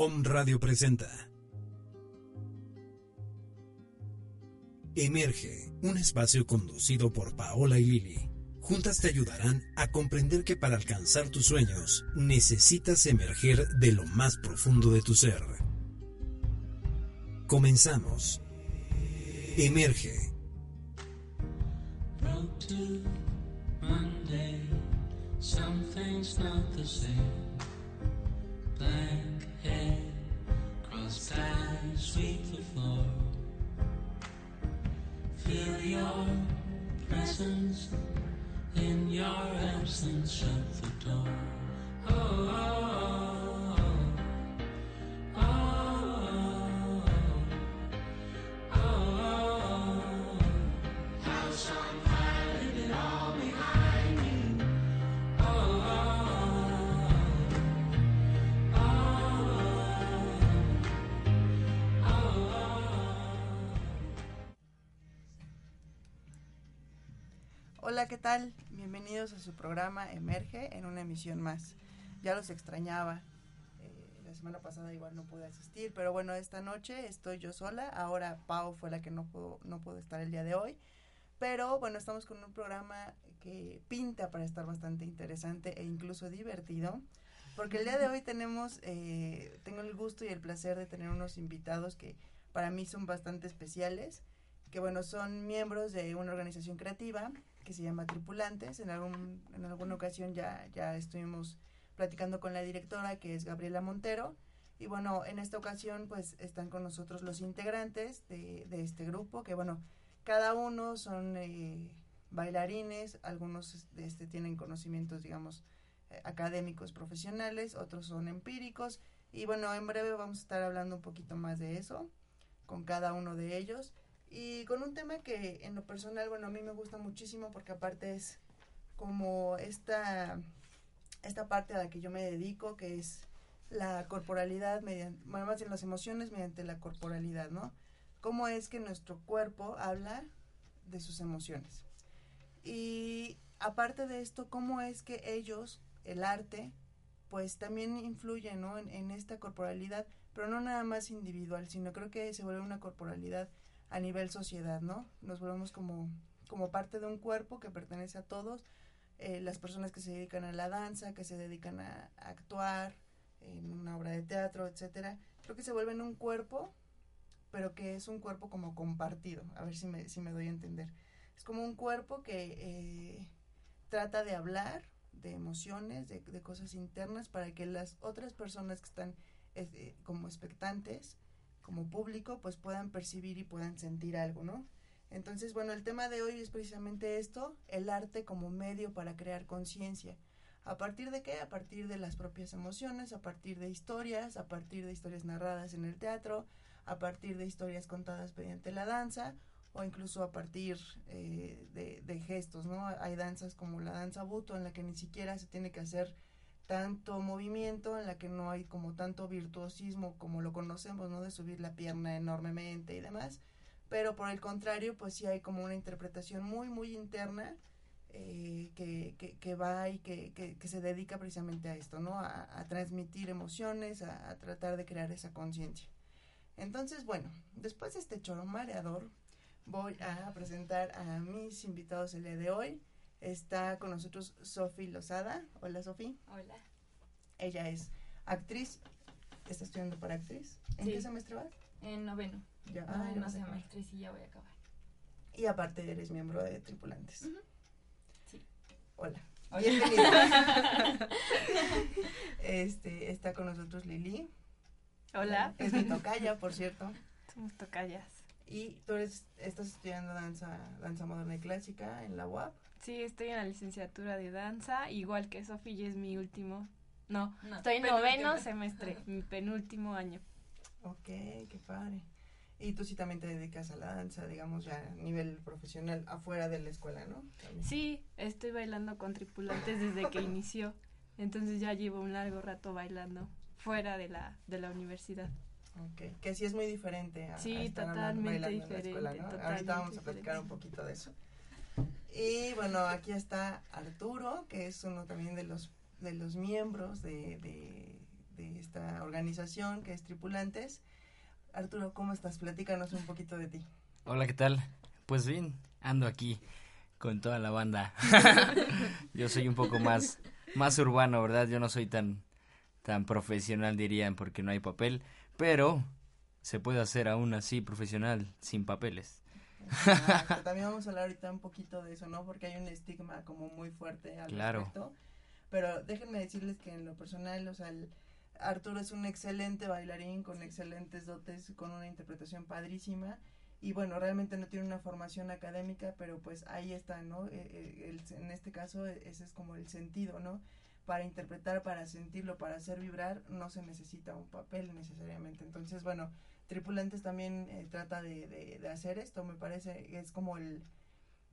Om Radio presenta Emerge, un espacio conducido por Paola y Lili. Juntas te ayudarán a comprender que para alcanzar tus sueños necesitas emerger de lo más profundo de tu ser. Comenzamos. Emerge. Not. Black hair, crossed sweep the floor. Feel your presence in your absence. Shut the door. Oh, oh, oh, oh, oh, oh. oh. House on Hola, ¿qué tal? Bienvenidos a su programa Emerge en una emisión más. Ya los extrañaba. Eh, la semana pasada igual no pude asistir, pero bueno, esta noche estoy yo sola. Ahora Pau fue la que no pudo, no pudo estar el día de hoy. Pero bueno, estamos con un programa que pinta para estar bastante interesante e incluso divertido. Porque el día de hoy tenemos, eh, tengo el gusto y el placer de tener unos invitados que para mí son bastante especiales. Que bueno, son miembros de una organización creativa que se llama Tripulantes. En, algún, en alguna ocasión ya, ya estuvimos platicando con la directora, que es Gabriela Montero. Y bueno, en esta ocasión pues están con nosotros los integrantes de, de este grupo, que bueno, cada uno son eh, bailarines, algunos este, tienen conocimientos, digamos, eh, académicos, profesionales, otros son empíricos. Y bueno, en breve vamos a estar hablando un poquito más de eso con cada uno de ellos. Y con un tema que en lo personal, bueno, a mí me gusta muchísimo porque aparte es como esta, esta parte a la que yo me dedico, que es la corporalidad, mediante, más bien las emociones mediante la corporalidad, ¿no? Cómo es que nuestro cuerpo habla de sus emociones. Y aparte de esto, cómo es que ellos, el arte, pues también influye, ¿no? En, en esta corporalidad, pero no nada más individual, sino creo que se vuelve una corporalidad a nivel sociedad, ¿no? Nos volvemos como, como parte de un cuerpo que pertenece a todos, eh, las personas que se dedican a la danza, que se dedican a, a, actuar en una obra de teatro, etcétera, creo que se vuelven un cuerpo, pero que es un cuerpo como compartido, a ver si me, si me doy a entender. Es como un cuerpo que eh, trata de hablar de emociones, de, de, cosas internas, para que las otras personas que están eh, como expectantes, como público pues puedan percibir y puedan sentir algo, ¿no? Entonces, bueno, el tema de hoy es precisamente esto, el arte como medio para crear conciencia. ¿A partir de qué? A partir de las propias emociones, a partir de historias, a partir de historias narradas en el teatro, a partir de historias contadas mediante la danza o incluso a partir eh, de, de, gestos, ¿no? Hay danzas como la danza buto en la que ni siquiera se tiene que hacer tanto movimiento, en la que no hay como tanto virtuosismo como lo conocemos, ¿no? De subir la pierna enormemente y demás. Pero por el contrario, pues sí hay como una interpretación muy, muy interna eh, que, que, que, va y que, que, se dedica precisamente a esto, ¿no? A, transmitir emociones, a, a, tratar de crear esa conciencia. Entonces, bueno, después de este choro mareador, voy a presentar a mis invitados el día de hoy. Está con nosotros Sofi Lozada. Hola, Sofi. Hola. Ella es actriz. ¿Está estudiando para actriz? ¿En sí. qué semestre vas? En noveno. Ya, noveno ah, semestre, sí, ya voy a acabar. Y aparte eres miembro de Tripulantes. Uh -huh. Sí. Hola. Bienvenida. este, está con nosotros Lili. Hola. Es mi tocaya, por cierto. Somos tocayas. Y tú eres, estás estudiando danza, danza moderna y clásica en la UAP. Sí, estoy en la licenciatura de danza, igual que Sofía, es mi último No, No, estoy en noveno semestre, mi penúltimo año. Ok, qué padre. Y tú sí también te dedicas a la danza, digamos, ya a nivel profesional, afuera de la escuela, ¿no? También. Sí, estoy bailando con tripulantes desde que inició. Entonces ya llevo un largo rato bailando fuera de la, de la universidad. Ok, que sí es muy diferente a, Sí, a estar totalmente bailando en la escuela, diferente, ¿no? Ahorita vamos a platicar un diferente. poquito de eso. Y bueno, aquí está Arturo, que es uno también de los, de los miembros de, de, de esta organización que es Tripulantes. Arturo, ¿cómo estás? Platícanos un poquito de ti. Hola, ¿qué tal? Pues bien, ando aquí con toda la banda. Yo soy un poco más, más urbano, ¿verdad? Yo no soy tan, tan profesional, dirían, porque no hay papel, pero se puede hacer aún así profesional sin papeles. Exacto, También vamos a hablar ahorita un poquito de eso, ¿no? Porque hay un estigma como muy fuerte al Claro. respecto. Pero déjenme decirles que en lo personal, o sea, el- Arturo es un excelente bailarín con excelentes dotes, con una interpretación padrísima. Y bueno, realmente no tiene una formación académica, pero pues ahí está, ¿no? Eh, eh, el- en este caso, eh, ese es como el sentido, ¿no? Para interpretar, para sentirlo, para hacer vibrar, no se necesita un papel necesariamente. Entonces, bueno, Tripulantes también eh, trata de, de, de hacer esto, me parece, es como el,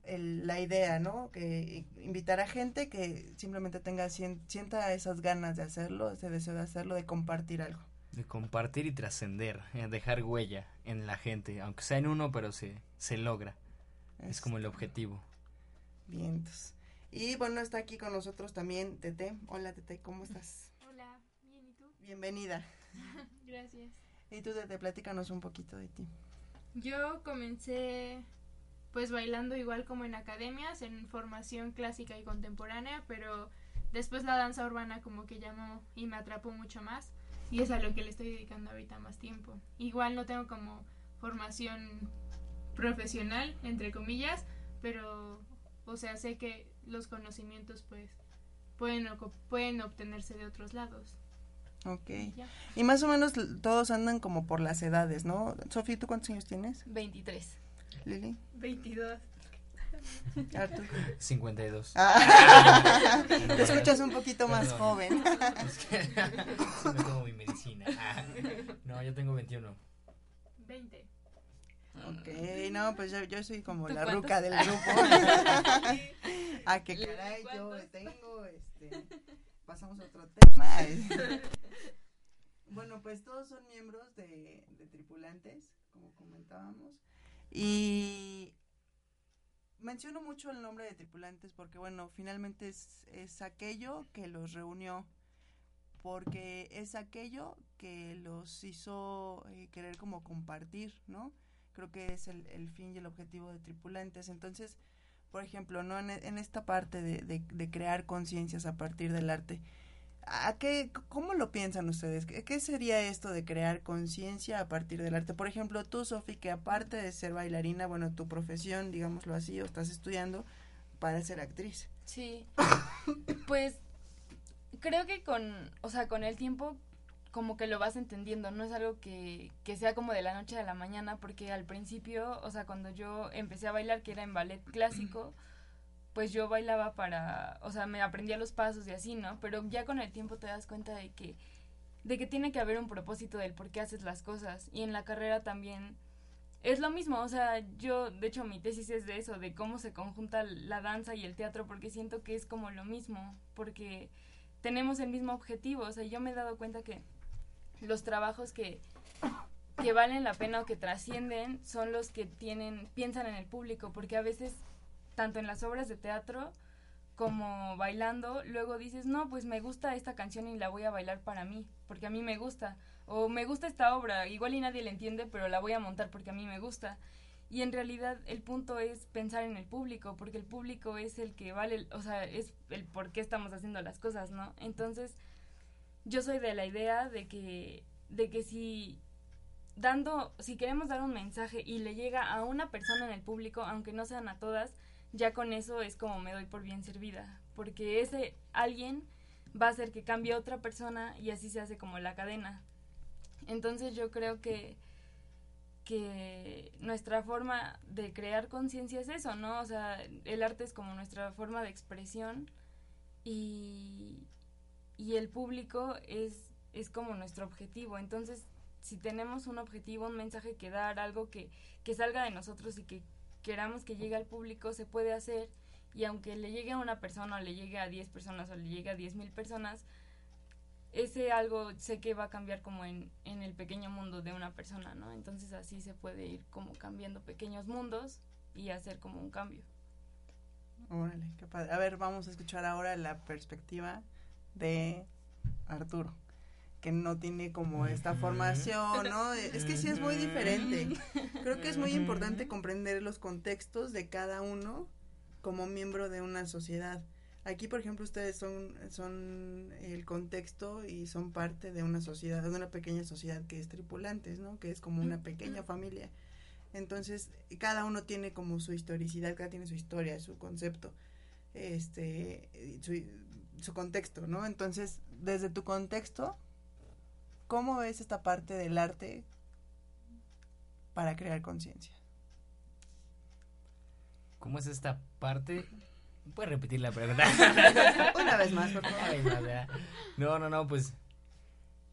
el- la idea, ¿no? Que invitar a gente que simplemente tenga, sien- sienta esas ganas de hacerlo, ese deseo de hacerlo, de compartir algo. De compartir y trascender, eh, dejar huella en la gente, aunque sea en uno, pero se, se logra. Es como el objetivo. Vientos. Y bueno, está aquí con nosotros también Tete. Hola Tete, ¿cómo estás? Hola, bien, ¿y tú? Bienvenida. Gracias. Y tú Tete, platícanos un poquito de ti. Yo comencé pues bailando igual como en academias, en formación clásica y contemporánea, pero después la danza urbana como que llamó y me atrapó mucho más y es a lo que le estoy dedicando ahorita más tiempo. Igual no tengo como formación profesional, entre comillas, pero o sea, sé que los conocimientos pues pueden, oco- pueden obtenerse de otros lados. Ok. Ya. Y más o menos todos andan como por las edades, ¿no? Sofía, ¿tú cuántos años tienes? 23. Lili. 22. Arturo. 52. Ah, te escuchas un poquito más Perdón. joven. Es que sí me tomo mi medicina. Ah, No, yo tengo 21. 20. Ok, no, pues yo, yo soy como ¿Tú la cuántos? ruca del grupo. ah, que caray, yo tengo, este, pasamos a otro tema. bueno, pues todos son miembros de, de tripulantes, como comentábamos. Y menciono mucho el nombre de tripulantes porque, bueno, finalmente es, es aquello que los reunió, porque es aquello que los hizo eh, querer como compartir, ¿no? Creo que es el, el fin y el objetivo de tripulantes. Entonces, por ejemplo, ¿no? En, en esta parte de, de, de crear conciencias a partir del arte, ¿a qué, ¿cómo lo piensan ustedes? ¿Qué, sería esto de crear conciencia a partir del arte? Por ejemplo, tú, Sofi, que aparte de ser bailarina, bueno, tu profesión, digámoslo así, o estás estudiando para ser actriz. Sí. Pues creo que con, o sea, con el tiempo como que lo vas entendiendo, no es algo que, que sea como de la noche a la mañana, porque al principio, o sea, cuando yo empecé a bailar, que era en ballet clásico, pues yo bailaba para, o sea, me aprendía los pasos y así, ¿no? Pero ya con el tiempo te das cuenta de que, de que tiene que haber un propósito del por qué haces las cosas. Y en la carrera también es lo mismo, o sea, yo, de hecho, mi tesis es de eso, de cómo se conjunta la danza y el teatro, porque siento que es como lo mismo, porque tenemos el mismo objetivo, o sea, yo me he dado cuenta que los trabajos que, que valen la pena o que trascienden son los que tienen, piensan en el público, porque a veces, tanto en las obras de teatro como bailando, luego dices, no, pues me gusta esta canción y la voy a bailar para mí, porque a mí me gusta, o me gusta esta obra, igual y nadie la entiende, pero la voy a montar porque a mí me gusta. Y en realidad el punto es pensar en el público, porque el público es el que vale, o sea, es el por qué estamos haciendo las cosas, ¿no? Entonces, yo soy de la idea de que, de que si dando, si queremos dar un mensaje y le llega a una persona en el público, aunque no sean a todas, ya con eso es como me doy por bien servida, porque ese alguien va a hacer que cambie a otra persona y así se hace como la cadena. Entonces yo creo que que nuestra forma de crear conciencia es eso, ¿no? O sea, el arte es como nuestra forma de expresión y, y el público es, es como nuestro objetivo. Entonces, si tenemos un objetivo, un mensaje que dar, algo que, que salga de nosotros y que queramos que llegue al público, se puede hacer. Y aunque le llegue a una persona o le llegue a 10 personas o le llegue a 10 mil personas, ese algo sé que va a cambiar como en, en el pequeño mundo de una persona, ¿no? Entonces así se puede ir como cambiando pequeños mundos y hacer como un cambio. Órale, padre. A ver, vamos a escuchar ahora la perspectiva de Arturo, que no tiene como esta formación, ¿no? Es que sí es muy diferente. Creo que es muy importante comprender los contextos de cada uno como miembro de una sociedad. Aquí, por ejemplo, ustedes son, son el contexto y son parte de una sociedad, de una pequeña sociedad que es tripulantes, ¿no? Que es como una pequeña familia. Entonces, cada uno tiene como su historicidad, cada tiene su historia, su concepto, este, su, su contexto, ¿no? Entonces, desde tu contexto, ¿cómo ves esta parte del arte para crear conciencia? ¿Cómo es esta parte? ¿Puedes repetir la pregunta? Una vez más, por favor. No, no, no, no, pues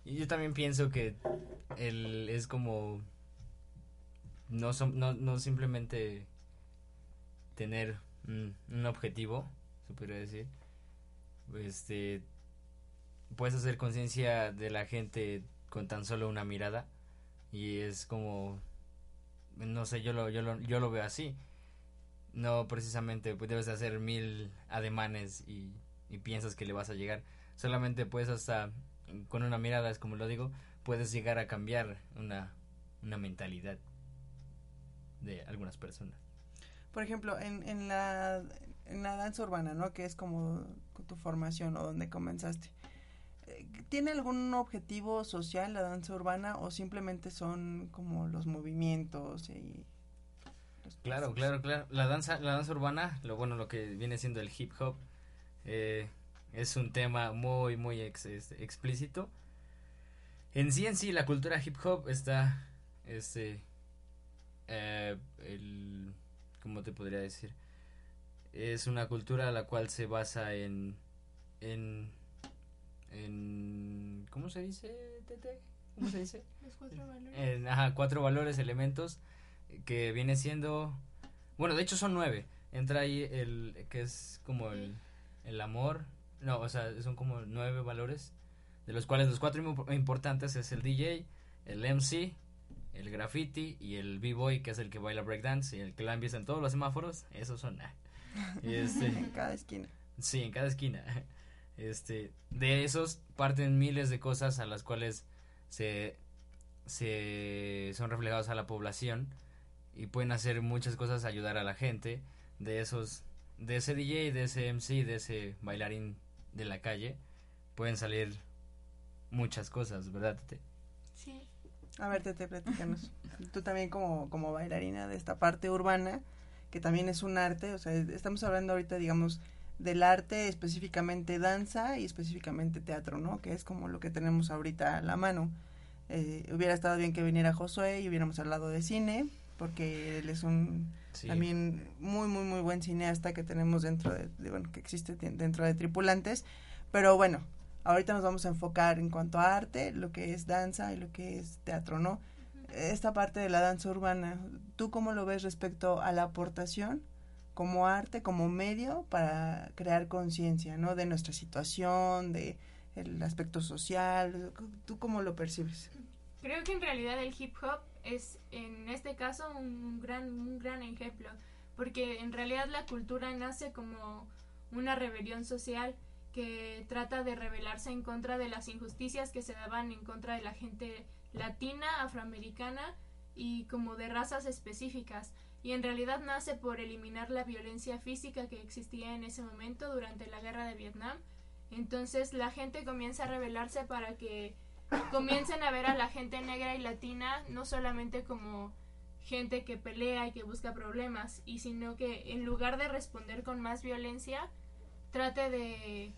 yo también pienso que el, es como no, son, no, no simplemente tener un, un objetivo, se podría decir. Este, puedes hacer conciencia de la gente con tan solo una mirada y es como no sé, yo lo, yo lo, yo lo veo así. No precisamente pues debes de hacer mil ademanes y, y piensas que le vas a llegar. Solamente puedes hasta con una mirada, es como lo digo, puedes llegar a cambiar una, una mentalidad de algunas personas. Por ejemplo, en, en, la, en la danza urbana, ¿no? Que es como tu formación o donde comenzaste. ¿Tiene algún objetivo social la danza urbana o simplemente son como los movimientos y los Claro, claro, claro. La danza, la danza urbana, lo bueno, lo que viene siendo el hip hop, eh, es un tema muy, muy ex- explícito. En sí, en sí, la cultura hip hop está, este, eh, el, ¿cómo te podría decir? Es una cultura la cual se basa en, en, en, ¿cómo se dice, Tete? ¿Cómo se dice? Los cuatro valores. en, ajá, cuatro valores, elementos, que viene siendo, bueno, de hecho son nueve. Entra ahí el, que es como el, el amor, no, o sea, son como nueve valores, de los cuales los cuatro im- importantes es el DJ, el MC, el graffiti y el b-boy, que es el que baila breakdance y el que la empieza en todos los semáforos, esos son, ah. Y este, En cada esquina. Sí, en cada esquina. Este, de esos parten miles de cosas a las cuales se, se son reflejados a la población y pueden hacer muchas cosas ayudar a la gente de esos de ese DJ, de ese MC, de ese bailarín de la calle pueden salir muchas cosas, ¿verdad? Tete? Sí. A ver, Tete, platícanos. Tú también como, como bailarina de esta parte urbana, que también es un arte, o sea, estamos hablando ahorita, digamos, del arte específicamente danza y específicamente teatro, ¿no? Que es como lo que tenemos ahorita a la mano. Eh, hubiera estado bien que viniera Josué y hubiéramos hablado de cine, porque él es un Sí. también muy, muy, muy buen cineasta que tenemos dentro de, de- bueno, que existe dentro de Tripulantes. Pero bueno, ahorita nos vamos a enfocar en cuanto a arte, lo que es danza y lo que es teatro, ¿no? Esta parte de la danza urbana, ¿tú cómo lo ves respecto a la aportación como arte, como medio para crear conciencia, ¿no? De nuestra situación, de el aspecto social, ¿tú cómo lo percibes? Creo que en realidad el hip hop es en este caso un gran, un gran ejemplo, porque en realidad la cultura nace como una rebelión social que trata de rebelarse en contra de las injusticias que se daban en contra de la gente latina, afroamericana y como de razas específicas. Y en realidad nace por eliminar la violencia física que existía en ese momento durante la guerra de Vietnam. Entonces la gente comienza a rebelarse para que comiencen a ver a la gente negra y latina no solamente como gente que pelea y que busca problemas, y sino que en lugar de responder con más violencia, trate de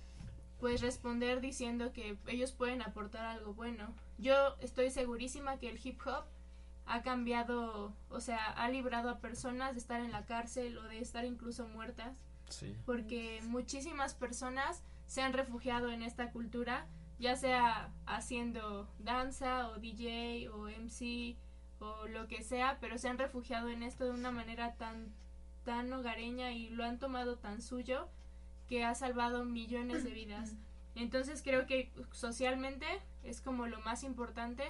pues responder diciendo que ellos pueden aportar algo bueno. Yo estoy segurísima que el hip hop ha cambiado, o sea, ha librado a personas de estar en la cárcel o de estar incluso muertas Sí. porque muchísimas personas se han refugiado en esta cultura, ya sea haciendo danza o DJ o MC o lo que sea, pero se han refugiado en esto de una manera tan tan hogareña y lo han tomado tan suyo que ha salvado millones de vidas. Entonces creo que socialmente es como lo más importante,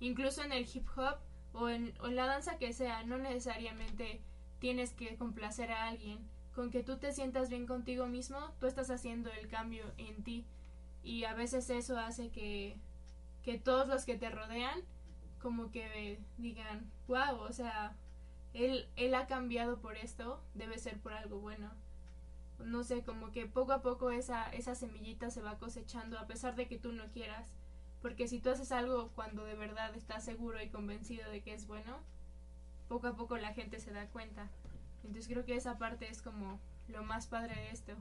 incluso en el hip hop o en, la danza que sea, no necesariamente tienes que complacer a alguien. Con que tú te sientas bien contigo mismo, tú estás haciendo el cambio en ti. Y a veces eso hace que, que todos los que te rodean como que digan, wow, o sea, él, él ha cambiado por esto, debe ser por algo bueno. No sé, como que poco a poco esa, esa semillita se va cosechando a pesar de que tú no quieras. Porque si tú haces algo cuando de verdad estás seguro y convencido de que es bueno, poco a poco la gente se da cuenta. Entonces creo que esa parte es como lo más padre de esto.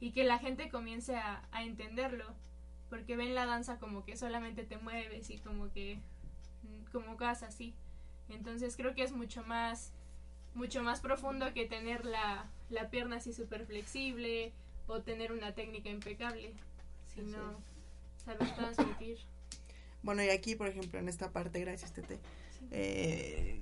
Y que la gente comience a, a entenderlo. Porque ven la danza como que solamente te mueves y como que como cosas así. Entonces creo que es mucho más mucho más profundo que tener la, la pierna así súper flexible o tener una técnica impecable, sino saber transmitir. Bueno, y aquí, por ejemplo, en esta parte, gracias, Tete, eh,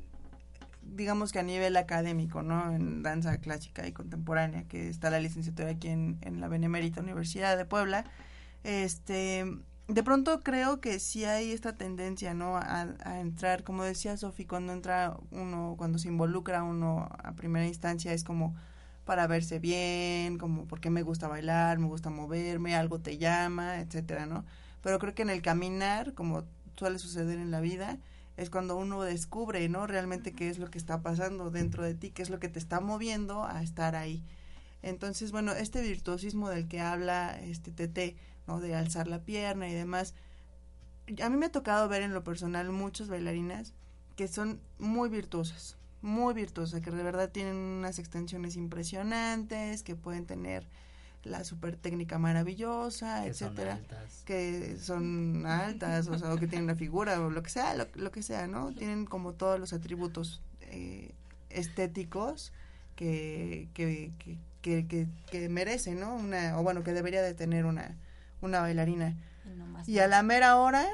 digamos que a nivel académico, ¿no? En danza clásica y contemporánea, que está la licenciatura aquí en, en la Benemérita Universidad de Puebla, este de pronto creo que sí hay esta tendencia, ¿no? A, a entrar, como decía Sofi, cuando entra uno, cuando se involucra uno a primera instancia es como para verse bien, como porque me gusta bailar, me gusta moverme, algo te llama, etcétera, ¿no? Pero creo que en el caminar, como suele suceder en la vida, es cuando uno descubre, ¿no? Realmente qué es lo que está pasando dentro de ti, qué es lo que te está moviendo a estar ahí. Entonces, bueno, este virtuosismo del que habla este TT, ¿no? De alzar la pierna y demás. A mí me ha tocado ver en lo personal muchas bailarinas que son muy virtuosas, muy virtuosas, que de verdad tienen unas extensiones impresionantes, que pueden tener la super técnica maravillosa, Que etcétera, son altas. que son altas, o sea, o que tienen una figura, o lo que sea, lo, lo que sea, ¿no? Tienen como todos los atributos eh, estéticos que, que, que, que, que, que merecen, ¿no? Una, o bueno, que debería de tener una, una bailarina. Y a la mera hora,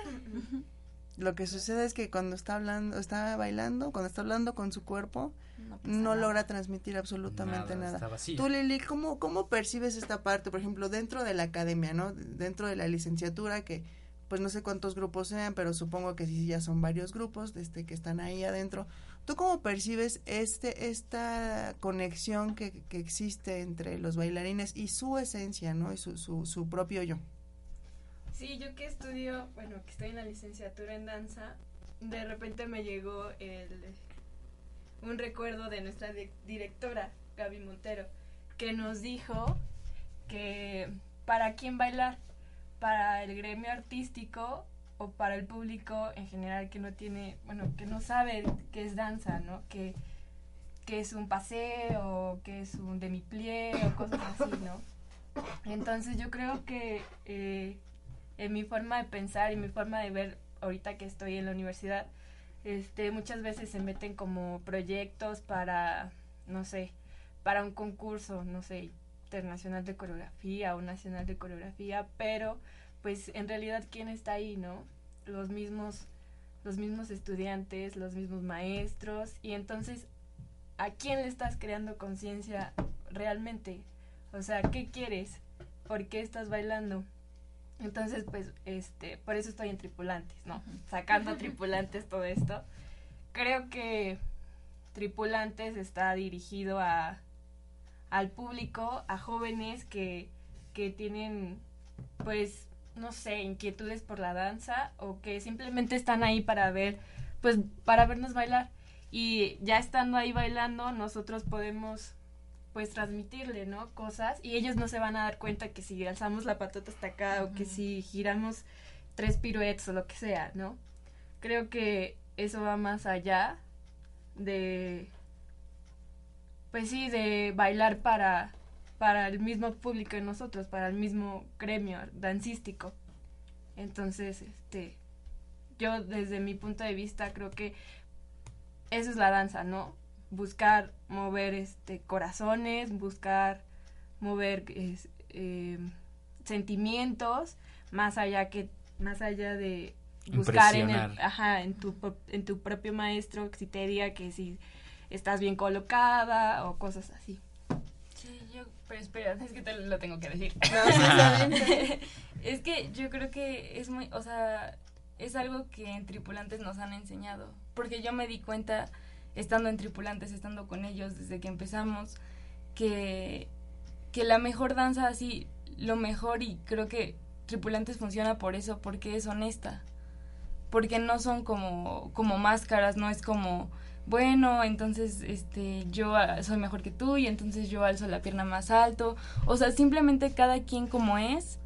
lo que sucede es que cuando está hablando, está bailando, cuando está hablando con su cuerpo, no logra transmitir absolutamente Nada, nada. está vacío. Tú, Lili, ¿cómo, ¿cómo percibes esta parte, por ejemplo, dentro de la academia, ¿no? Dentro de la licenciatura, que pues no sé cuántos grupos sean, pero supongo que sí ya son varios grupos este, que están ahí adentro. ¿Tú cómo percibes este, esta conexión que, que existe entre los bailarines y su esencia, ¿no? Y su, su, su propio yo. Sí, yo que estudio, bueno, que estoy en la licenciatura en danza, de repente me llegó un recuerdo de nuestra di- directora, Gaby Montero, que nos dijo que para quién bailar, para el gremio artístico o para el público en general que no tiene, bueno, que no sabe qué es danza, ¿no? Que, que es un paseo, que es un demi-plié o cosas así, ¿no? Entonces yo creo que eh, en mi forma de pensar y mi forma de ver ahorita que estoy en la universidad, este, muchas veces se meten como proyectos para, no sé, para un concurso, no sé, internacional de coreografía o nacional de coreografía, pero pues en realidad quién está ahí, ¿no? Los mismos los mismos estudiantes, los mismos maestros y entonces ¿a quién le estás creando conciencia realmente? O sea, ¿qué quieres? ¿Por qué estás bailando? Entonces, pues, este, por eso estoy en tripulantes, ¿no? Sacando tripulantes todo esto. Creo que tripulantes está dirigido a al público, a jóvenes que, que tienen, pues, no sé, inquietudes por la danza o que simplemente están ahí para ver, pues, para vernos bailar. Y ya estando ahí bailando, nosotros podemos pues transmitirle, ¿no? Cosas y ellos no se van a dar cuenta que si alzamos la patota hasta acá o que si giramos tres piruetas o lo que sea, ¿no? Creo que eso va más allá de pues sí, de bailar para para el mismo público de nosotros, para el mismo gremio dancístico. Entonces, este yo desde mi punto de vista creo que eso es la danza, ¿no? Buscar mover este corazones, buscar mover es- eh, sentimientos más allá que más allá de buscar en, el, ajá, en tu en tu propio maestro si te diga que si estás bien colocada o cosas así. Sí, yo, pero espera, es que te lo tengo que decir. No, es que yo creo que es muy, o sea, es algo que en tripulantes nos han enseñado, porque yo me di cuenta estando en tripulantes, estando con ellos desde que empezamos, que, que la mejor danza así, lo mejor y creo que tripulantes funciona por eso, porque es honesta, porque no son como, como máscaras, no es como bueno, entonces este yo ah, soy mejor que tú y entonces yo alzo la pierna más alto, o sea, simplemente cada quien como es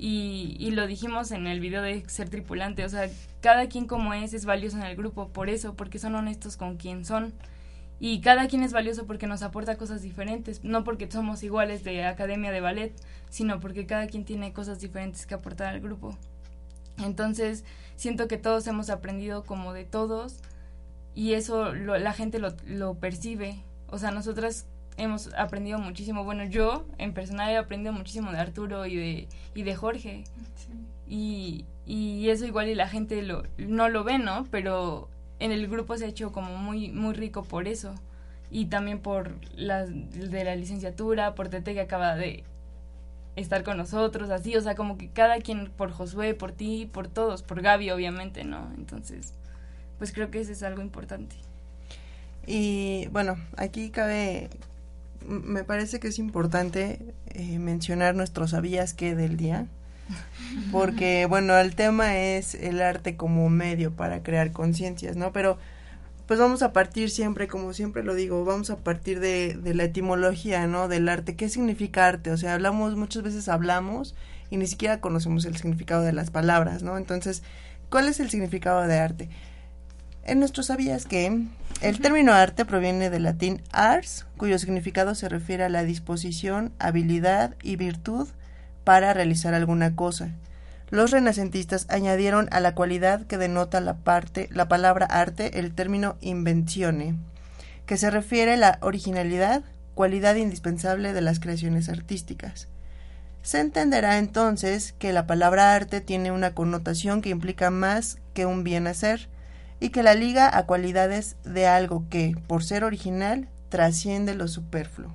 y, y lo dijimos en el video de ser tripulante, o sea, cada quien como es es valioso en el grupo, por eso, porque son honestos con quien son. Y cada quien es valioso porque nos aporta cosas diferentes, no porque somos iguales de academia de ballet, sino porque cada quien tiene cosas diferentes que aportar al grupo. Entonces, siento que todos hemos aprendido como de todos y eso lo- la gente lo, lo percibe. O sea, nosotras hemos aprendido muchísimo. Bueno, yo en personal he aprendido muchísimo de Arturo y de, y de Jorge. Y, y eso igual y la gente lo, no lo ve, ¿no? Pero en el grupo se ha hecho como muy, muy rico por eso. Y también por las de la licenciatura, por Tete que acaba de estar con nosotros, así, o sea, como que cada quien, por Josué, por ti, por todos, por Gaby, obviamente, ¿no? Entonces, pues creo que eso es algo importante. Y bueno, aquí cabe, me parece que es importante eh, mencionar nuestro sabías que del día, porque bueno, el tema es el arte como medio para crear conciencias, ¿no? Pero pues vamos a partir siempre, como siempre lo digo, vamos a partir de, de la etimología, ¿no? Del arte. ¿Qué significa arte? O sea, hablamos, muchas veces hablamos y ni siquiera conocemos el significado de las palabras, ¿no? Entonces, ¿cuál es el significado de arte? En nuestro sabías que el término arte proviene del latín ars, cuyo significado se refiere a la disposición, habilidad y virtud para realizar alguna cosa. Los renacentistas añadieron a la cualidad que denota la parte, la palabra arte, el término invenzione, que se refiere a la originalidad, cualidad indispensable de las creaciones artísticas. Se entenderá entonces que la palabra arte tiene una connotación que implica más que un bien hacer, y que la liga a cualidades de algo que, por ser original, trasciende lo superfluo.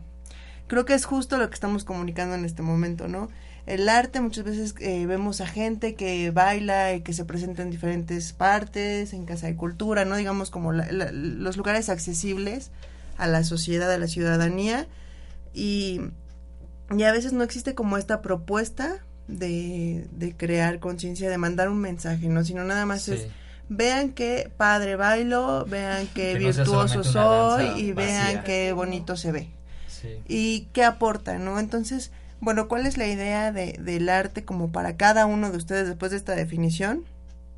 Creo que es justo lo que estamos comunicando en este momento, ¿no? El arte muchas veces eh, vemos a gente que baila y que se presenta en diferentes partes, en casa de cultura, ¿no? Digamos como la- la- los lugares accesibles a la sociedad, a la ciudadanía y, y a veces no existe como esta propuesta de, de crear conciencia, de mandar un mensaje, ¿no? Sino nada más es. Vean qué padre bailo, vean qué Que virtuoso soy y vean vacía. qué bonito se ve. Sí. Y qué aporta, ¿no? Entonces, bueno, ¿cuál es la idea de, del arte como para cada uno de ustedes después de esta definición?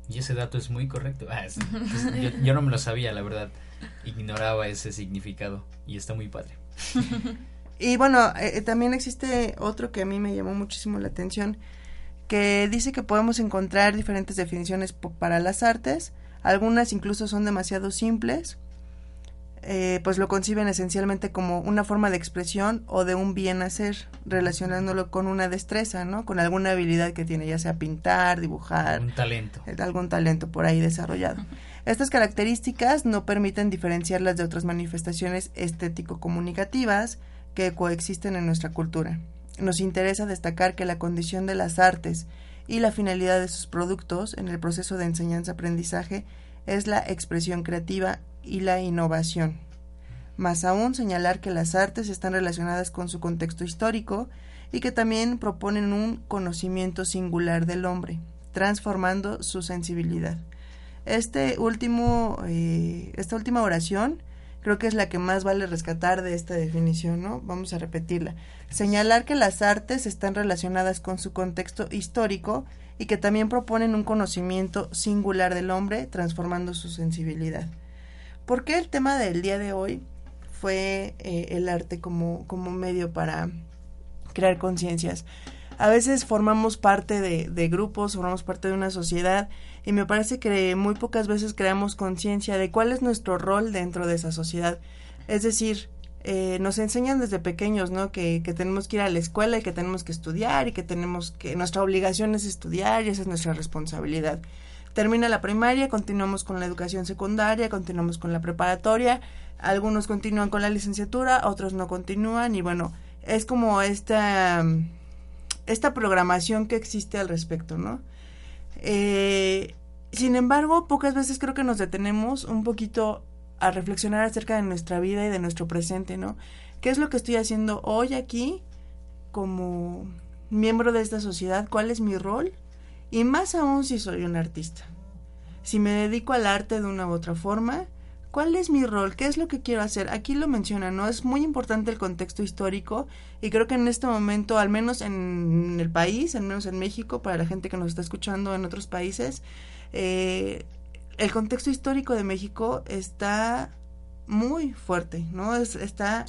Y ese dato es muy correcto. Ah, es- pues, yo, yo no me lo sabía, la verdad. Ignoraba ese significado y está muy padre. Y bueno, eh, también existe otro que a mí me llamó muchísimo la atención, que dice que podemos encontrar diferentes definiciones para las artes, algunas incluso son demasiado simples, eh, pues lo conciben esencialmente como una forma de expresión o de un bien hacer, relacionándolo con una destreza, ¿no? Con alguna habilidad que tiene, ya sea pintar, dibujar, Un talento. eh, algún talento por ahí desarrollado. Estas características no permiten diferenciarlas de otras manifestaciones estético-comunicativas que coexisten en nuestra cultura. Nos interesa destacar que la condición de las artes y la finalidad de sus productos en el proceso de enseñanza-aprendizaje es la expresión creativa y la innovación. Más aún señalar que las artes están relacionadas con su contexto histórico y que también proponen un conocimiento singular del hombre, transformando su sensibilidad. Este último, eh, esta última oración creo que es la que más vale rescatar de esta definición, ¿no? Vamos a repetirla. Señalar que las artes están relacionadas con su contexto histórico y que también proponen un conocimiento singular del hombre, transformando su sensibilidad. ¿Por qué el tema del día de hoy fue eh, el arte como, como medio para crear conciencias? A veces formamos parte de, de grupos, formamos parte de una sociedad y me parece que muy pocas veces creamos conciencia de cuál es nuestro rol dentro de esa sociedad. Es decir, eh, nos enseñan desde pequeños, ¿no? Que, que tenemos que ir a la escuela y que tenemos que estudiar y que tenemos que, nuestra obligación es estudiar y esa es nuestra responsabilidad. Termina la primaria, continuamos con la educación secundaria, continuamos con la preparatoria, algunos continúan con la licenciatura, otros no continúan y bueno, es como esta, esta programación que existe al respecto, ¿no? Eh, sin embargo, pocas veces creo que nos detenemos un poquito a reflexionar acerca de nuestra vida y de nuestro presente, ¿no? ¿Qué es lo que estoy haciendo hoy aquí como miembro de esta sociedad? ¿Cuál es mi rol? Y más aún si soy un artista. Si me dedico al arte de una u otra forma, ¿cuál es mi rol? ¿Qué es lo que quiero hacer? Aquí lo menciona, ¿no? Es muy importante el contexto histórico y creo que en este momento, al menos en el país, al menos en México, para la gente que nos está escuchando en otros países, eh, el contexto histórico de México está muy fuerte, ¿no? Es, está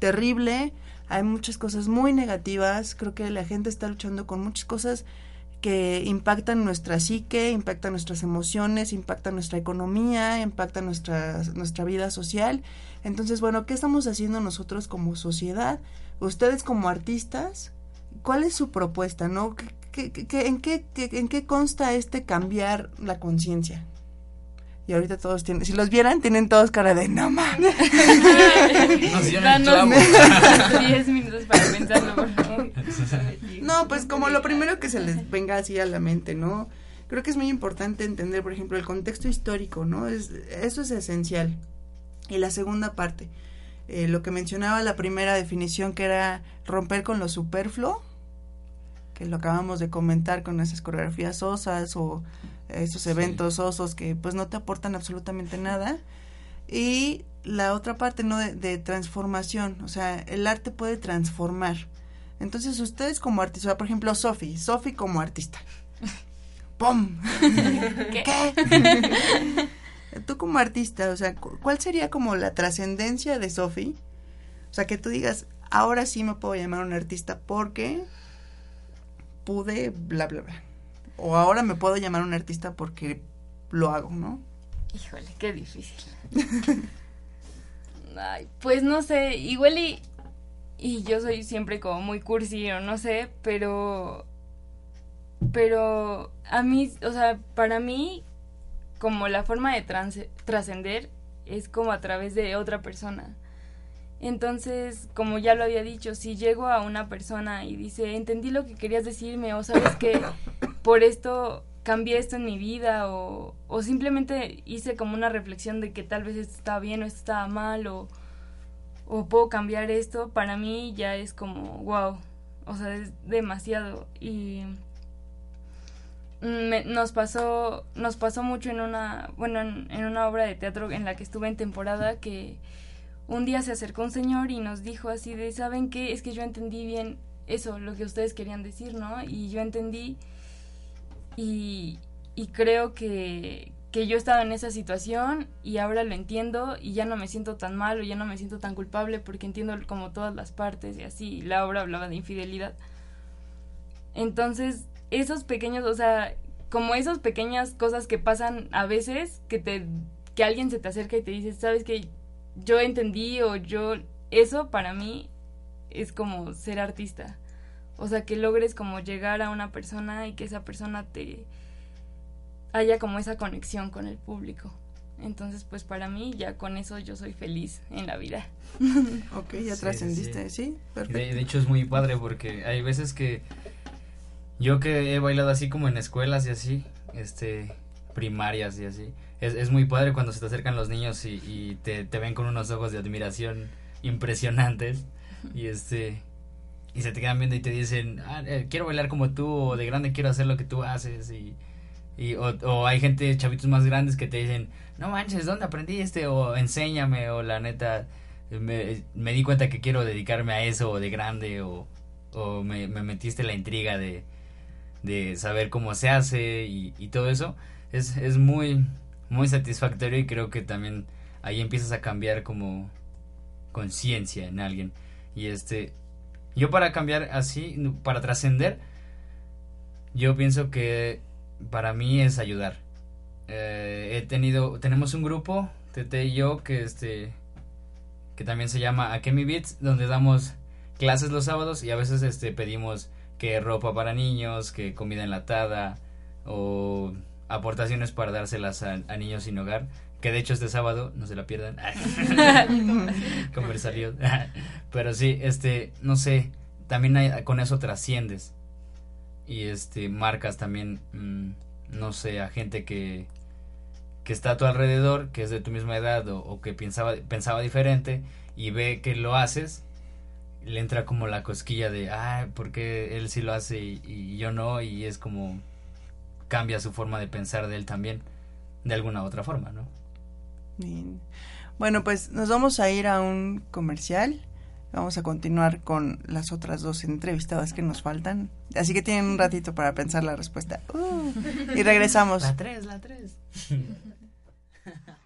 terrible, hay muchas cosas muy negativas, creo que la gente está luchando con muchas cosas que impactan nuestra psique, impactan nuestras emociones, impactan nuestra economía, impactan nuestra, nuestra vida social. Entonces, bueno, ¿qué estamos haciendo nosotros como sociedad? Ustedes como artistas, ¿cuál es su propuesta, no? en, qué, ¿En qué consta este cambiar la conciencia? Y ahorita todos tienen, si los vieran, tienen todos cara de no mames. Danos 10 minutos para pensarlo, por favor. No, pues como lo primero que se les venga así a la mente, ¿no? Creo que es muy importante entender, por ejemplo, el contexto histórico, ¿no? Es, eso es esencial. Y la segunda parte, eh, lo que mencionaba la primera definición, que era romper con lo superfluo, que lo acabamos de comentar con esas coreografías osas o esos eventos osos que pues no te aportan absolutamente nada. Y la otra parte, ¿no? De, transformación, o sea, el arte puede transformar. Entonces ustedes como artista, por ejemplo, Sofi, Sofi como artista. ¡Pum! ¿Qué? Tú como artista, o sea, ¿cuál sería como la trascendencia de Sofi? O sea, que tú digas, ahora sí me puedo llamar un artista porque pude, bla, bla, bla. O ahora me puedo llamar un artista porque lo hago, ¿no? Híjole, qué difícil. Ay, pues no sé, igual y, y yo soy siempre como muy cursi o no sé, pero pero a mí, o sea, para mí como la forma de trascender es como a través de otra persona. Entonces, como ya lo había dicho, si llego a una persona y dice, entendí lo que querías decirme, o sabes que por esto cambié esto en mi vida, o, o simplemente hice como una reflexión de que tal vez esto estaba bien o esto estaba mal, o, o puedo cambiar esto, para mí ya es como, wow, o sea, es demasiado. Y nos pasó, nos pasó mucho en una, bueno, en una obra de teatro en la que estuve en temporada que un día se acercó un señor y nos dijo así de, ¿saben qué? Es que yo entendí bien eso, lo que ustedes querían decir, ¿no? Y yo entendí y, y creo que, que yo estaba en esa situación y ahora lo entiendo y ya no me siento tan mal o ya no me siento tan culpable porque entiendo como todas las partes y así. La obra hablaba de infidelidad. Entonces, esos pequeños, o sea, como esas pequeñas cosas que pasan a veces, que te que alguien se te acerca y te dice, "¿Sabes que yo entendí o yo, eso para mí es como ser artista. O sea, que logres como llegar a una persona y que esa persona te haya como esa conexión con el público. Entonces, pues para mí ya con eso yo soy feliz en la vida. ok, ya trascendiste, sí, perfecto. De, de, hecho es muy padre porque hay veces que yo que he bailado así como en escuelas y así, este, primarias y así, es, es muy padre cuando se te acercan los niños y, te, ven con unos ojos de admiración impresionantes y este y se te quedan viendo y te dicen ah, eh, quiero bailar como tú o de grande quiero hacer lo que tú haces y, y o, hay gente chavitos más grandes que te dicen no manches dónde aprendiste o enséñame o la neta me, me di cuenta que quiero dedicarme a eso o de grande o, o me, me metiste la intriga de, de saber cómo se hace y, y todo eso es, es muy muy satisfactorio y creo que también ahí empiezas a cambiar como conciencia en alguien. Y este, yo para cambiar así, para trascender, yo pienso que para mí es ayudar. Eh, he tenido, tenemos un grupo, Tete y yo, que este, que también se llama Akemi Beats, donde damos clases los sábados y a veces este pedimos que ropa para niños, que comida enlatada o aportaciones para dárselas a, niños sin hogar. Que de hecho este sábado, no se la pierdan. Conversario. Pero sí, este, no sé, también hay- con eso trasciendes. Y este, marcas también, mm, no sé, a gente que, que está a tu alrededor, que es de tu misma edad o, que pensaba, pensaba diferente y ve que lo haces, le entra como la cosquilla de, ay, ¿por qué él sí lo hace y yo no? Y es como cambia su forma de pensar de él también, de alguna otra forma, ¿no? Bien. Bueno, pues nos vamos a ir a un comercial. Vamos a continuar con las otras dos entrevistadas que nos faltan. Así que tienen un ratito para pensar la respuesta. Uh, y regresamos. La 3, la 3.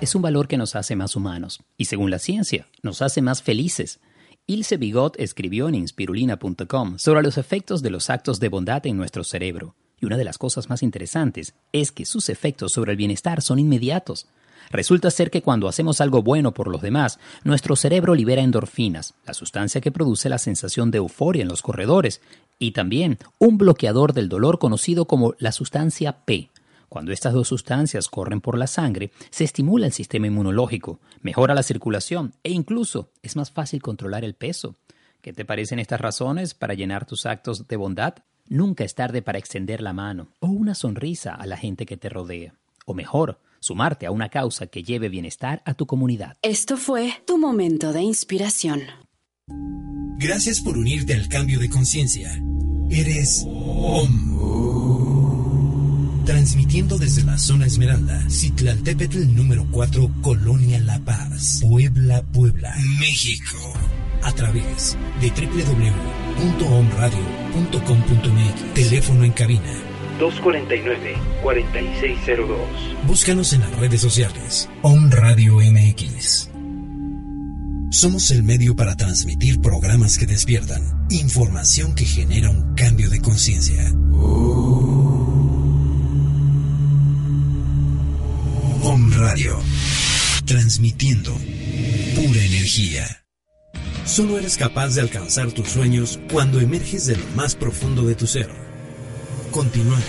es un valor que nos hace más humanos y según la ciencia nos hace más felices. Ilse Bigot escribió en inspirulina.com sobre los efectos de los actos de bondad en nuestro cerebro y una de las cosas más interesantes es que sus efectos sobre el bienestar son inmediatos. Resulta ser que cuando hacemos algo bueno por los demás, nuestro cerebro libera endorfinas, la sustancia que produce la sensación de euforia en los corredores, y también un bloqueador del dolor conocido como la sustancia P. Cuando estas dos sustancias corren por la sangre, se estimula el sistema inmunológico, mejora la circulación e incluso es más fácil controlar el peso. ¿Qué te parecen estas razones para llenar tus actos de bondad? Nunca es tarde para extender la mano o una sonrisa a la gente que te rodea. O mejor, sumarte a una causa que lleve bienestar a tu comunidad. Esto fue tu momento de inspiración. Gracias por unirte al cambio de conciencia. Eres OM. Transmitiendo desde la zona Esmeralda, Citlaltépetl número 4, Colonia La Paz, Puebla, Puebla, México. A través de www.omradio.com.mx. Teléfono en cabina 249-4602. Búscanos en las redes sociales. On Radio MX. Somos el medio para transmitir programas que despiertan, información que genera un cambio de conciencia. Om Radio. Transmitiendo pura energía. Solo eres capaz de alcanzar tus sueños cuando emerges de lo más profundo de tu ser. Continuamos.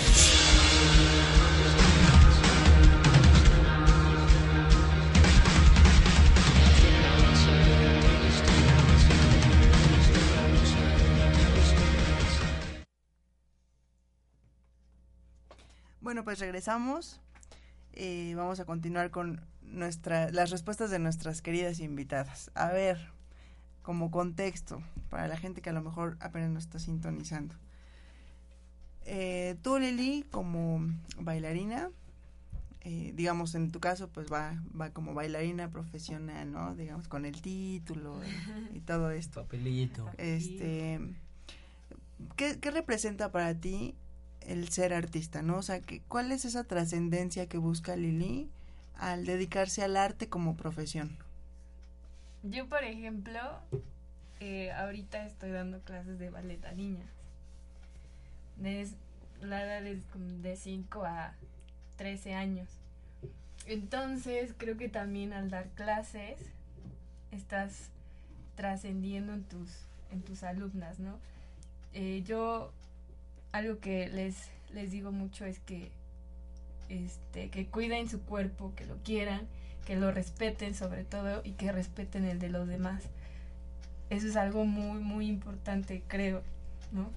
Bueno, pues regresamos. Eh, vamos a continuar con nuestra, las respuestas de nuestras queridas invitadas. A ver, como contexto, para la gente que a lo mejor apenas nos está sintonizando. Eh, tú, Lili, como bailarina, eh, digamos en tu caso, pues va, va como bailarina profesional, ¿no? Digamos, con el título y, y todo esto. Papelito. Este, ¿qué, ¿qué representa para ti el ser artista, no? O sea, que, ¿cuál es esa trascendencia que busca Lili al dedicarse al arte como profesión? Yo, por ejemplo, eh, ahorita estoy dando clases de ballet a niñas. De 5 a 13 años. Entonces, creo que también al dar clases estás trascendiendo en tus, en tus alumnas, ¿no? Eh, yo algo que les, les digo mucho es que, este, que cuiden su cuerpo, que lo quieran, que lo respeten sobre todo y que respeten el de los demás. Eso es algo muy, muy importante, creo, ¿no?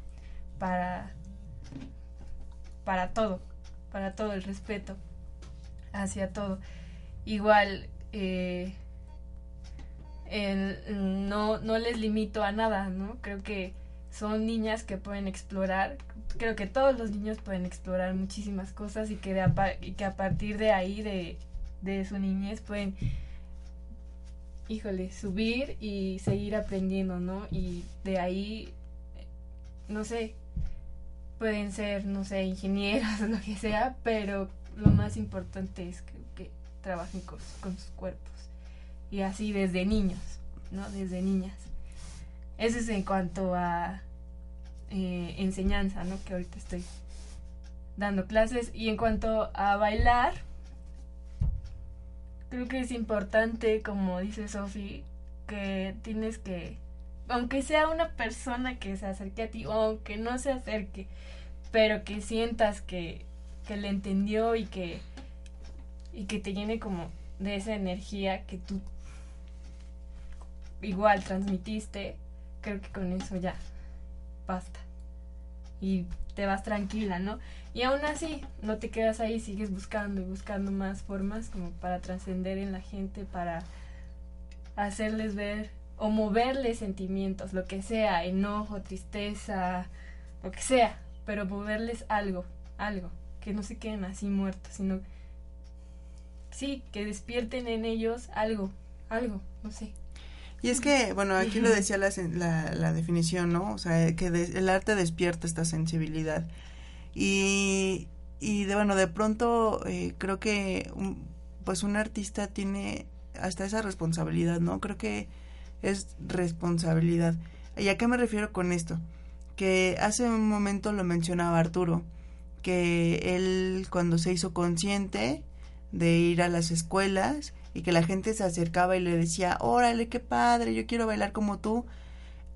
Para, para todo, para todo el respeto hacia todo. Igual, eh, no, no les limito a nada, ¿no? Creo que son niñas que pueden explorar. Creo que todos los niños pueden explorar muchísimas cosas y que, de a, y que a partir de ahí, de, de su niñez, pueden, híjole, subir y seguir aprendiendo, ¿no? Y de ahí, no sé, pueden ser, no sé, ingenieros o lo que sea, pero lo más importante es que, que trabajen con, con sus cuerpos. Y así desde niños, ¿no? Desde niñas. Eso es en cuanto a eh, enseñanza, ¿no? Que ahorita estoy dando clases. Y en cuanto a bailar, creo que es importante, como dice Sofi, que tienes que, aunque sea una persona que se acerque a ti, o aunque no se acerque, pero que sientas que, que le entendió y que, y que te llene como de esa energía que tú igual transmitiste, creo que con eso ya basta. Y te vas tranquila, ¿no? Y aún así, no te quedas ahí, sigues buscando y buscando más formas como para trascender en la gente, para hacerles ver o moverles sentimientos, lo que sea, enojo, tristeza, lo que sea, pero moverles algo, algo, que no se queden así muertos, sino sí, que despierten en ellos algo, algo, no sé. Y es que, bueno, aquí lo decía la, la, la definición, ¿no? O sea, que de- el arte despierta esta sensibilidad. Y, y de, bueno, de pronto eh, creo que un- pues un artista tiene hasta esa responsabilidad, ¿no? Creo que es responsabilidad. ¿Y a qué me refiero con esto? Que hace un momento lo mencionaba Arturo, que él cuando se hizo consciente de ir a las escuelas y que la gente se acercaba y le decía, órale, qué padre, yo quiero bailar como tú.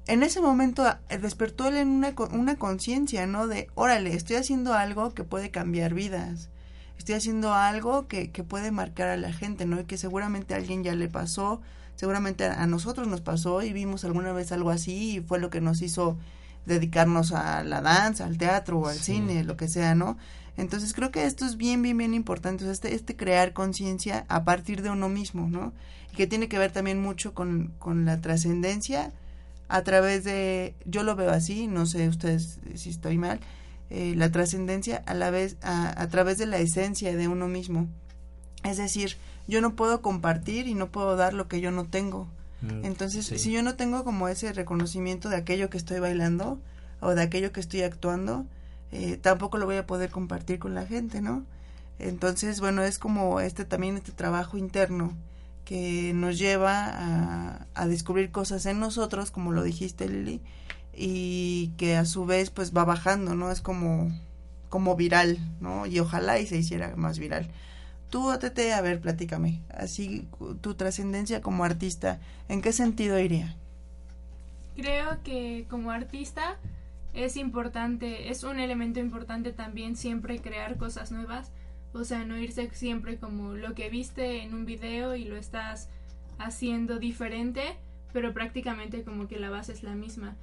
En ese momento ah, despertó él en una, una conciencia, ¿no? De, órale, estoy haciendo algo que puede cambiar vidas. Estoy haciendo algo que, que puede marcar a la gente, ¿no? Y que seguramente a alguien ya le pasó, seguramente a, a nosotros nos pasó y vimos alguna vez algo así y fue lo que nos hizo dedicarnos a la danza, al teatro o al Sí. cine, lo que sea, ¿no? Entonces creo que esto es bien, bien, bien importante, o sea, este, este crear conciencia a partir de uno mismo, ¿no? Y que tiene que ver también mucho con, con la trascendencia a través de, yo lo veo así, no sé ustedes si estoy mal, eh, la trascendencia a la vez, a, a través de la esencia de uno mismo. Es decir, yo no puedo compartir y no puedo dar lo que yo no tengo. Mm, Entonces, sí. si yo no tengo como ese reconocimiento de aquello que estoy bailando o de aquello que estoy actuando, eh, tampoco lo voy a poder compartir con la gente, ¿no? Entonces, bueno, es como este también este trabajo interno que nos lleva a, a descubrir cosas en nosotros, como lo dijiste Lili, y que a su vez pues va bajando, ¿no? Es como, como viral, ¿no? Y ojalá y se hiciera más viral. Tú, Tete, a ver, platícame, así tu trascendencia como artista, ¿en qué sentido iría? Creo que como artista es importante, es un elemento importante también siempre crear cosas nuevas, o sea, no irse siempre como lo que viste en un video y lo estás haciendo diferente, pero prácticamente como que la base es la misma.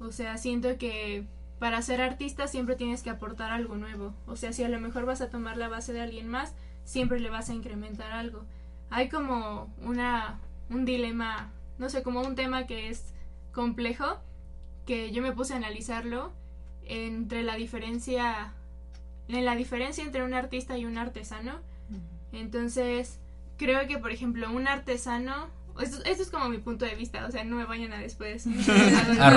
O sea, siento que para ser artista siempre tienes que aportar algo nuevo. O sea, si a lo mejor vas a tomar la base de alguien más, siempre le vas a incrementar algo. Hay como una un dilema, no sé, como un tema que es complejo que yo me puse a analizarlo entre la diferencia en la diferencia entre un artista y un artesano. Entonces, creo que por ejemplo, un artesano esto, esto es como mi punto de vista, o sea, no me vayan a después A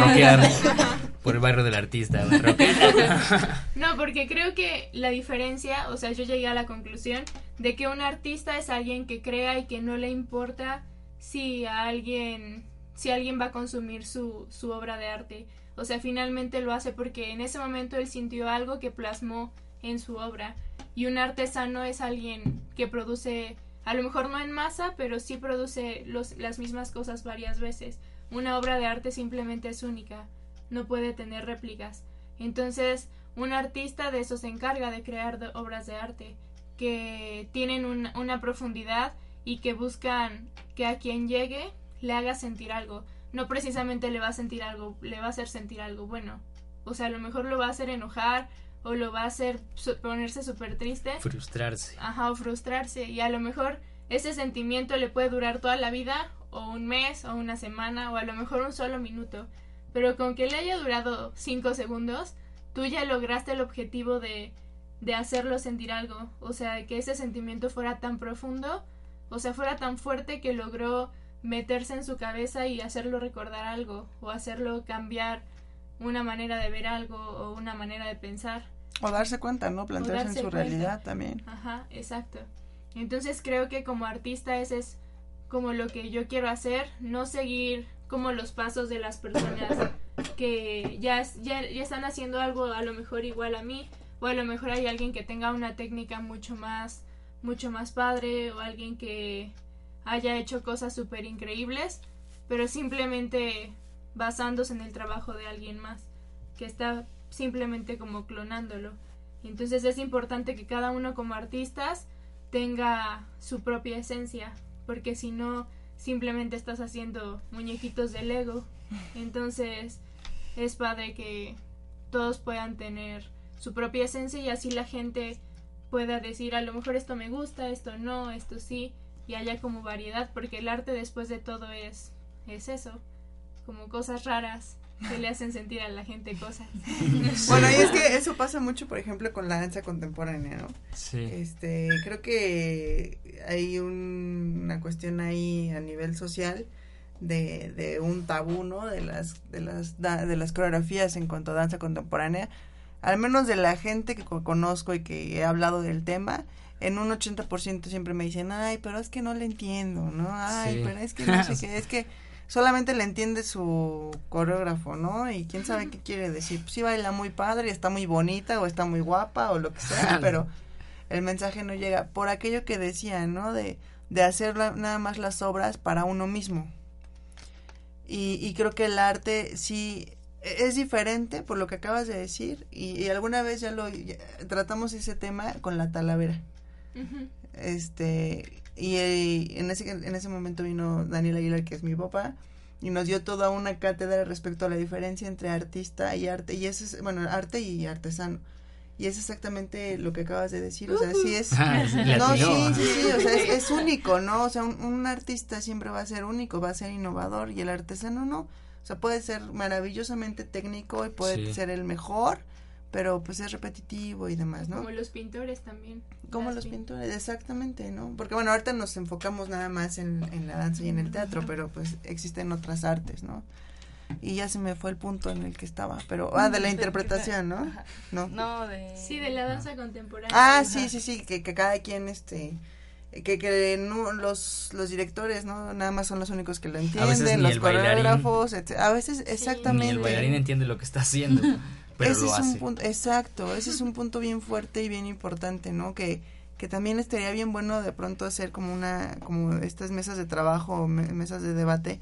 por el barrio del artista. No, porque creo que la diferencia, o sea, yo llegué a la conclusión de que un artista es alguien que crea y que no le importa si a alguien si alguien va a consumir su, su obra de arte. O sea, finalmente lo hace porque en ese momento él sintió algo que plasmó en su obra. Y un artesano es alguien que produce, a lo mejor no en masa, pero sí produce los, las mismas cosas varias veces. Una obra de arte simplemente es única, no puede tener réplicas. Entonces, un artista de eso se encarga de crear obras de arte que tienen un- una profundidad y que buscan que a quien llegue le haga sentir algo. No precisamente le va a sentir algo, le va a hacer sentir algo bueno. O sea, a lo mejor lo va a hacer enojar o lo va a hacer ponerse súper triste. Frustrarse. Ajá, o frustrarse. Y a lo mejor ese sentimiento le puede durar toda la vida, o un mes, o una semana, o a lo mejor un solo minuto. Pero con que le haya durado cinco segundos, tú ya lograste el objetivo de, de hacerlo sentir algo. O sea, que ese sentimiento fuera tan profundo, o sea, fuera tan fuerte que logró meterse en su cabeza y hacerlo recordar algo, o hacerlo cambiar una manera de ver algo, o una manera de pensar. O darse cuenta, ¿no? Plantearse en su cuenta. realidad también. Ajá, exacto. Entonces creo que como artista ese es como lo que yo quiero hacer, no seguir como los pasos de las personas que ya, ya, ya están haciendo algo a lo mejor igual a mí, o a lo mejor hay alguien que tenga una técnica mucho más, mucho más padre, o alguien que haya hecho cosas súper increíbles, pero simplemente basándose en el trabajo de alguien más, que está simplemente como clonándolo. Entonces es importante que cada uno como artistas tenga su propia esencia, porque si no, simplemente estás haciendo muñequitos de Lego. Entonces es padre que todos puedan tener su propia esencia y así la gente pueda decir a lo mejor esto me gusta, esto no, esto sí, y haya como variedad, porque el arte después de todo es, es eso, como cosas raras que le hacen sentir a la gente cosas. Bueno, y es que eso pasa mucho, por ejemplo, con la danza contemporánea, ¿no? Sí. Este, creo que hay un- una cuestión ahí a nivel social de, de un tabú, ¿no? De las, de las, da- de las coreografías en cuanto a danza contemporánea. Al menos de la gente que co- conozco y que he hablado del tema, en un 80% siempre me dicen, ay, pero es que no le entiendo, ¿no? Ay, Sí. pero es que no sé qué, es que solamente le entiende su coreógrafo, ¿no? Y quién sabe qué quiere decir. Pues sí baila muy padre, está muy bonita o está muy guapa o lo que sea, pero el mensaje no llega por aquello que decía, ¿no? De, de hacer la- nada más las obras para uno mismo. Y, y creo que el arte sí e- es diferente por lo que acabas de decir y, y alguna vez ya lo ya tratamos ese tema con la talavera. Este, y, eh, en ese en ese momento vino Daniel Aguilar, que es mi papá, y nos dio toda una cátedra respecto a la diferencia entre artista y arte, y eso es, bueno, arte y artesano. Y es exactamente lo que acabas de decir, o sea, sí es... Ah, no, sí, sí, sí, o sea, es, es único, ¿no? O sea, un, un artista siempre va a ser único, va a ser innovador, y el artesano no. O sea, puede ser maravillosamente técnico y puede Sí. ser el mejor, pero pues es repetitivo y demás, ¿no? Como los pintores también. Como los pin- pintores, exactamente, ¿no? Porque bueno, ahorita nos enfocamos nada más en, en la danza y en el teatro, pero pues existen otras artes, ¿no? Y ya se me fue el punto en el que estaba, pero ah, de la interpretación, ¿no? No. No, de... Sí, de la danza contemporánea. Ah, Ajá. sí, sí, sí, que, que cada quien, este, que, que no, los, los directores, ¿no? Nada más son los únicos que lo veces entienden, ni los el bailarín. coreógrafos, etc. A veces, Ni exactamente. el bailarín entiende lo que está haciendo, pero ese lo es hace. un punto, exacto, ese es un punto bien fuerte y bien importante, ¿no? Que, que también estaría bien bueno de pronto hacer como una, como estas mesas de trabajo, o mesas de debate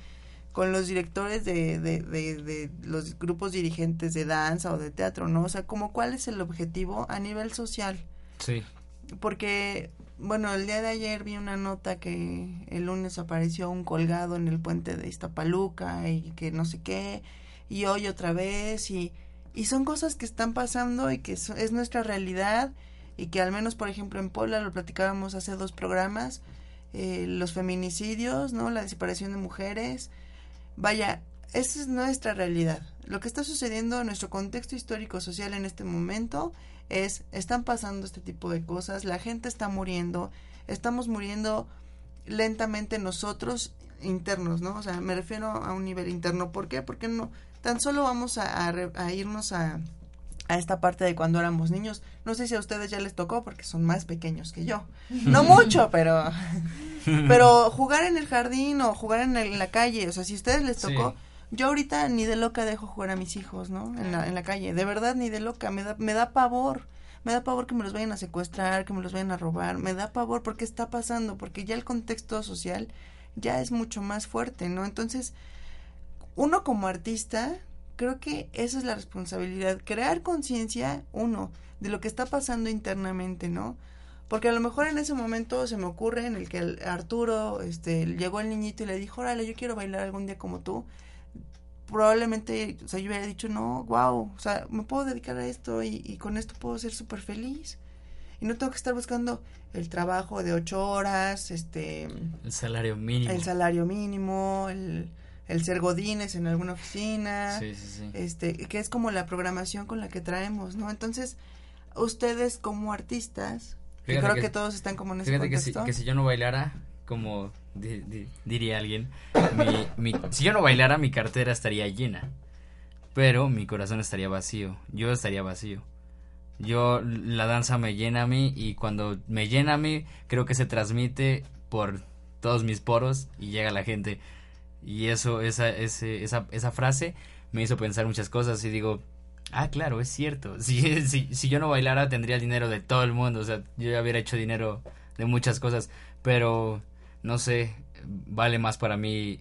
con los directores de, de, de, de los grupos dirigentes de danza o de teatro, ¿no? O sea, como cuál es el objetivo a nivel social Sí. porque bueno el día de ayer vi una nota que el lunes apareció un colgado en el puente de Iztapaluca y que no sé qué y hoy otra vez y y son cosas que están pasando y que es nuestra realidad y que al menos por ejemplo en Puebla lo platicábamos hace dos programas eh, los feminicidios no la desaparición de mujeres vaya esa es nuestra realidad lo que está sucediendo en nuestro contexto histórico social en este momento es están pasando este tipo de cosas, la gente está muriendo, estamos muriendo lentamente nosotros internos, ¿no? O sea, me refiero a un nivel interno. ¿Por qué? Porque no tan solo vamos a, a irnos a, a esta parte de cuando éramos niños. No sé si a ustedes ya les tocó porque son más pequeños que yo. No mucho, pero pero jugar en el jardín o jugar en, el- en la calle, o sea, si a ustedes les Sí. tocó, yo ahorita ni de loca dejo jugar a mis hijos, ¿no? En la, en la calle, de verdad ni de loca, me da, me da pavor, me da pavor que me los vayan a secuestrar, que me los vayan a robar, me da pavor porque está pasando, porque ya el contexto social ya es mucho más fuerte, ¿no? Entonces, uno como artista creo que esa es la responsabilidad, crear conciencia, uno, de lo que está pasando internamente, ¿no? Porque a lo mejor en ese momento se me ocurre en el que el Arturo, este, llegó el niñito y le dijo, órale, yo quiero bailar algún día como tú. Probablemente, o sea, yo hubiera dicho, no, wow, o sea, me puedo dedicar a esto y, y con esto puedo ser súper feliz. Y no tengo que estar buscando el trabajo de ocho horas, este... El salario mínimo. El salario mínimo, el, el ser godines en alguna oficina. Sí, sí, sí. Este, que es como la programación con la que traemos, ¿no? Entonces, ustedes como artistas, yo creo que- que, todos están como en ese Fíjate que si, contexto. que si yo no bailara, como di- di- diría alguien, mi, mi- si yo no bailara, mi cartera estaría llena. Pero mi corazón estaría vacío. Yo estaría vacío. Yo, la danza me llena a mí y cuando me llena a mí, creo que se transmite por todos mis poros y llega la gente. Y eso, esa, ese, esa, esa frase me hizo pensar muchas cosas y digo, ah, claro, es cierto. Si, si, si yo no bailara, tendría el dinero de todo el mundo. O sea, yo ya hubiera hecho dinero de muchas cosas. Pero, no sé, vale más para mí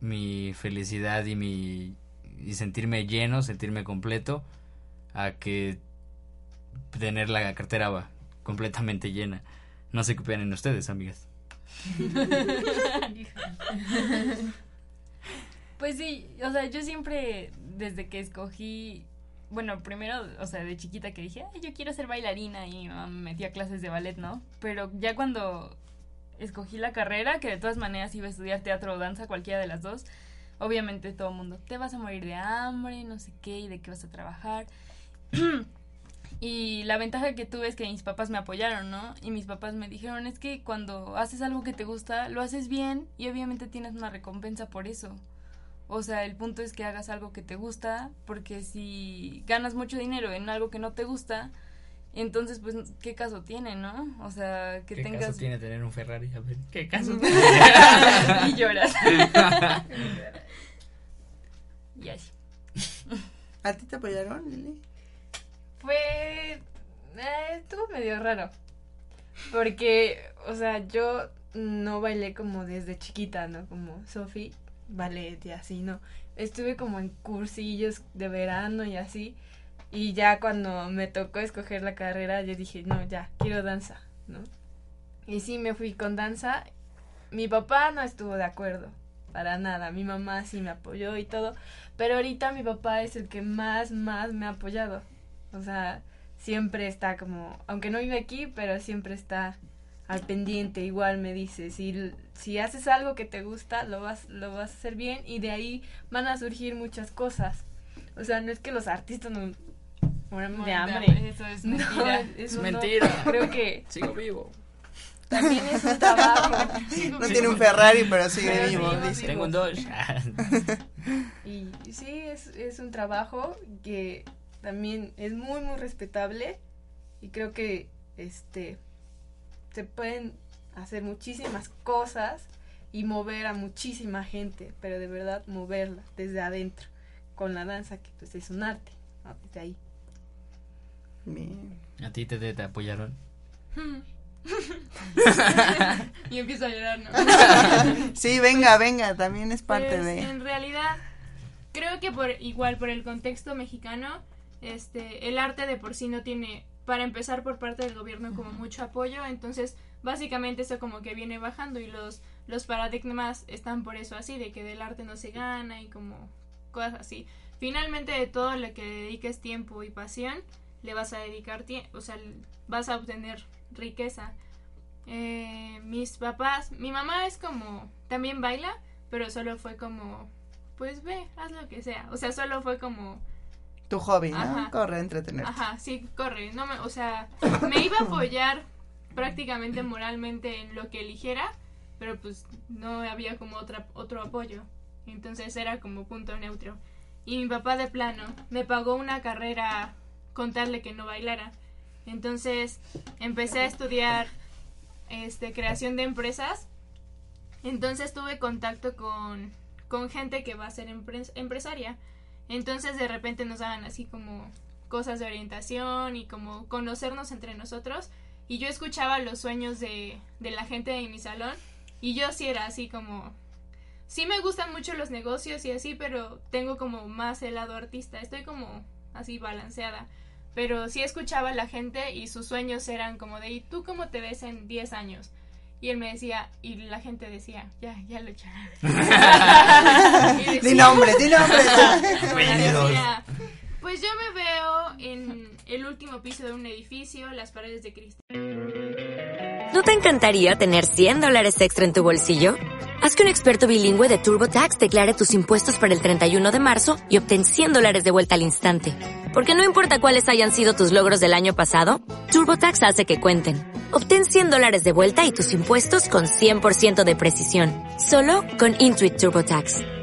mi felicidad y mi y sentirme lleno, sentirme completo, a que tener la cartera va- completamente llena. No sé qué opinan ustedes, amigas. Pues sí, o sea, yo siempre, desde que escogí, bueno, primero, o sea, de chiquita que dije, Ay, yo quiero ser bailarina y me metía clases de ballet, ¿no? Pero ya cuando escogí la carrera, que de todas maneras iba a estudiar teatro o danza, cualquiera de las dos, obviamente todo el mundo, te vas a morir de hambre, no sé qué, y de qué vas a trabajar. Y la ventaja que tuve es que mis papás me apoyaron, ¿no? Y mis papás me dijeron, es que cuando haces algo que te gusta, lo haces bien y obviamente tienes una recompensa por eso. O sea, el punto es que hagas algo que te gusta, porque si ganas mucho dinero en algo que no te gusta, entonces, pues, ¿qué caso tiene, no? O sea, que ¿Qué tengas... caso tiene tener un Ferrari? A ver, ¿qué caso y lloras. y así. ¿A ti te apoyaron, Lili? Fue. eh, estuvo medio raro. Porque, o sea, yo no bailé como desde chiquita, ¿no? Como Sophie, ballet y así, ¿no? Estuve como en cursillos de verano y así. Y ya cuando me tocó escoger la carrera, yo dije, no, ya, quiero danza, ¿no? Y sí, me fui con danza. Mi papá no estuvo de acuerdo, para nada. Mi mamá sí me apoyó y todo. Pero ahorita mi papá es el que más, más me ha apoyado. O sea, siempre está como, aunque no vive aquí, pero siempre está al pendiente. Igual me dice, si, si haces algo que te gusta, lo vas, lo vas a hacer bien y de ahí van a surgir muchas cosas. O sea, no es que los artistas no mueran de hambre. eso es No, mentira. eso Es no. mentira. Creo que Sigo vivo. también es un trabajo. No tiene un Ferrari, pero sigue Pero vivo, dice. Tengo un Dodge. Y sí, es, es un trabajo que también es muy, muy respetable y creo que este se pueden hacer muchísimas cosas y mover a muchísima gente, pero de verdad moverla desde adentro con la danza que pues es un arte, ¿no? desde ahí. Bien. ¿A ti te, te, te apoyaron? y empiezo a llorar, ¿no? Sí, venga, venga, también es parte Pues, de... En realidad, creo que por igual por el contexto mexicano, este, el arte de por sí no tiene, para empezar por parte del gobierno como mucho apoyo, entonces básicamente eso como que viene bajando y los los paradigmas están por eso así, de que del arte no se gana y como cosas así. Finalmente de todo lo que dediques tiempo y pasión, le vas a dedicar tiempo, o sea, vas a obtener riqueza. Eh, mis papás, mi mamá es como, también baila, pero solo fue como, pues ve, haz lo que sea. O sea, solo fue como, Tu hobby, ¿no? Ajá. Corre, entretenerte. ajá, sí, corre. No me, o sea, me iba a apoyar prácticamente moralmente en lo que eligiera, pero pues no había como otra, otro apoyo. Entonces era como punto neutro. Y mi papá de plano me pagó una carrera con tal de que no bailara. Entonces empecé a estudiar este creación de empresas. Entonces tuve contacto con, con gente que va a ser empre- empresaria. Entonces de repente nos daban así como cosas de orientación y como conocernos entre nosotros. Y yo escuchaba los sueños de, de la gente de mi salón. Y yo sí era así como... Sí me gustan mucho los negocios y así, pero tengo como más el lado artista. Estoy como así balanceada. Pero sí escuchaba a la gente y sus sueños eran como de, ¿y tú cómo te ves en 10 años? Y él me decía, y la gente decía, ya, ya lo echarán. Y Di nombre, di nombre. pues yo me veo en el último piso de un edificio, las paredes de cristal. ¿No te encantaría tener 100 dólares extra en tu bolsillo? Haz que un experto bilingüe de TurboTax declare tus impuestos para el 31 de marzo y obtén 100 dólares de vuelta al instante. Porque no importa cuáles hayan sido tus logros del año pasado, TurboTax hace que cuenten. Obtén 100 dólares de vuelta y tus impuestos con 100% de precisión. Solo con Intuit TurboTax.